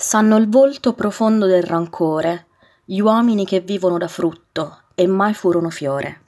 Sanno il volto profondo del rancore, gli uomini che vivono da frutto e mai furono fiore.